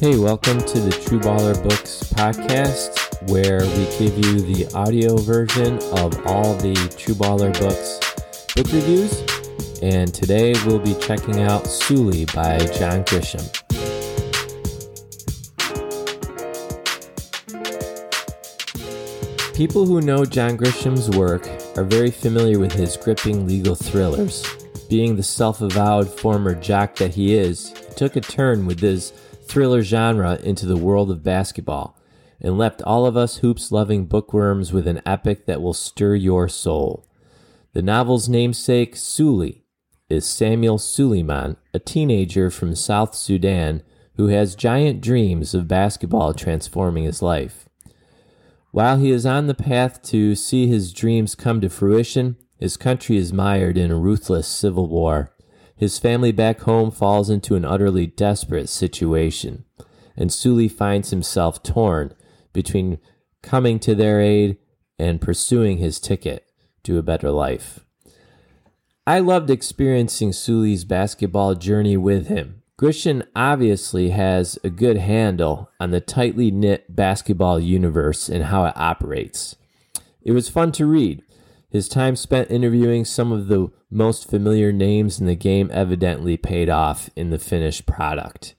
Hey, welcome to the True Baller Books podcast, where we give you the audio version of all the True Baller Books book reviews. And today we'll be checking out Sooley by John Grisham. People who know John Grisham's work are very familiar with his gripping legal thrillers. Being the self avowed former jock that he is, he took a turn with his thriller genre into the world of basketball and left all of us hoops loving bookworms with an epic that will stir your soul. The novel's namesake, Sooley, is Samuel Sooleymon, a teenager from South Sudan who has giant dreams of basketball transforming his life. While he is on the path to see his dreams come to fruition, his country is mired in a ruthless civil war. His family back home falls into an utterly desperate situation, and Sooley finds himself torn between coming to their aid and pursuing his ticket to a better life. I loved experiencing Sooley's basketball journey with him. Grisham obviously has a good handle on the tightly knit basketball universe and how it operates. It was fun to read. His time spent interviewing some of the most familiar names in the game evidently paid off in the finished product.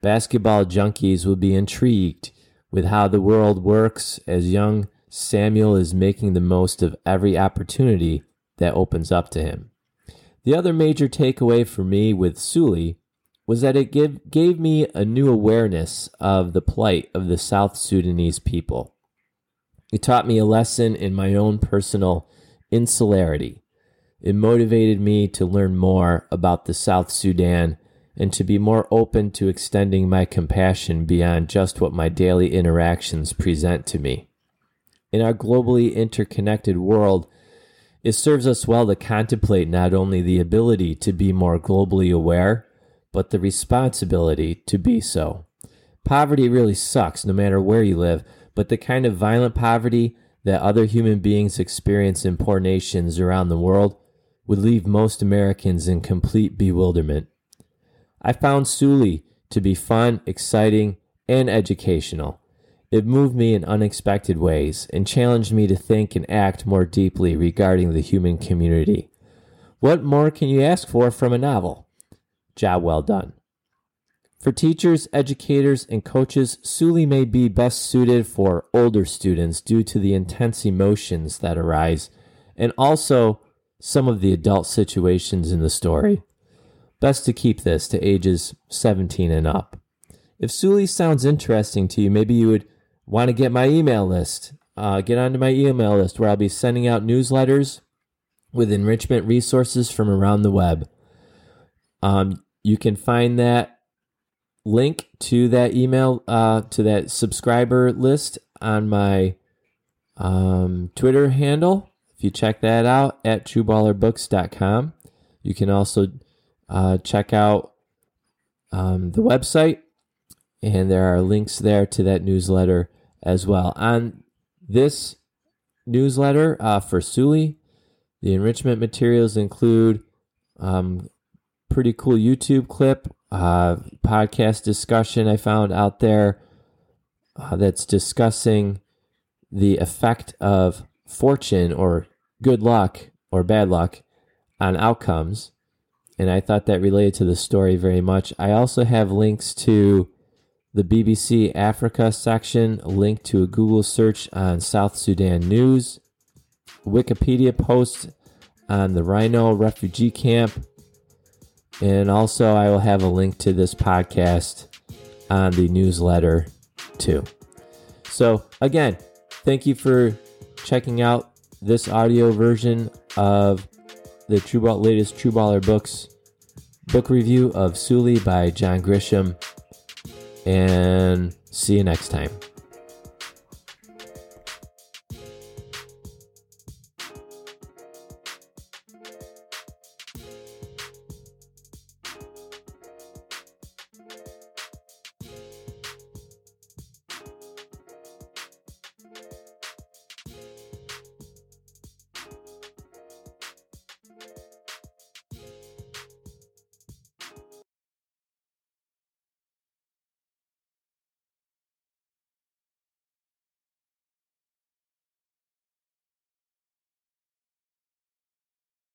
Basketball junkies will be intrigued with how the world works as young Samuel is making the most of every opportunity that opens up to him. The other major takeaway for me with Sooley was that it give, gave me a new awareness of the plight of the South Sudanese people. It taught me a lesson in my own personal insularity. It motivated me to learn more about the South Sudan and to be more open to extending my compassion beyond just what my daily interactions present to me. In our globally interconnected world, it serves us well to contemplate not only the ability to be more globally aware, but the responsibility to be so. Poverty really sucks no matter where you live, but the kind of violent poverty that other human beings experience in poor nations around the world would leave most Americans in complete bewilderment. I found Sooley to be fun, exciting, and educational. It moved me in unexpected ways and challenged me to think and act more deeply regarding the human community. What more can you ask for from a novel? Job well done. For teachers, educators, and coaches, Sooley may be best suited for older students due to the intense emotions that arise and also some of the adult situations in the story. Best to keep this to ages 17 and up. If Sooley sounds interesting to you, maybe you would want to get my email list. Uh, get onto my email list where I'll be sending out newsletters with enrichment resources from around the web. Um, you can find that link to that email, uh, to that subscriber list on my um, Twitter handle. If you check that out at trueballerbooks.com, you can also uh, check out um, the website, and there are links there to that newsletter as well. On this newsletter uh, for Sooley, the enrichment materials include um, pretty cool YouTube clip, uh, podcast discussion I found out there uh, that's discussing the effect of fortune or good luck or bad luck on outcomes. And I thought that related to the story very much. I also have links to the BBC Africa section, link to a Google search on South Sudan news, Wikipedia post on the Rhino refugee camp, and also, I will have a link to this podcast on the newsletter too. So, again, thank you for checking out this audio version of the True Ball, latest True Baller Books book review of Sooley by John Grisham. And see you next time.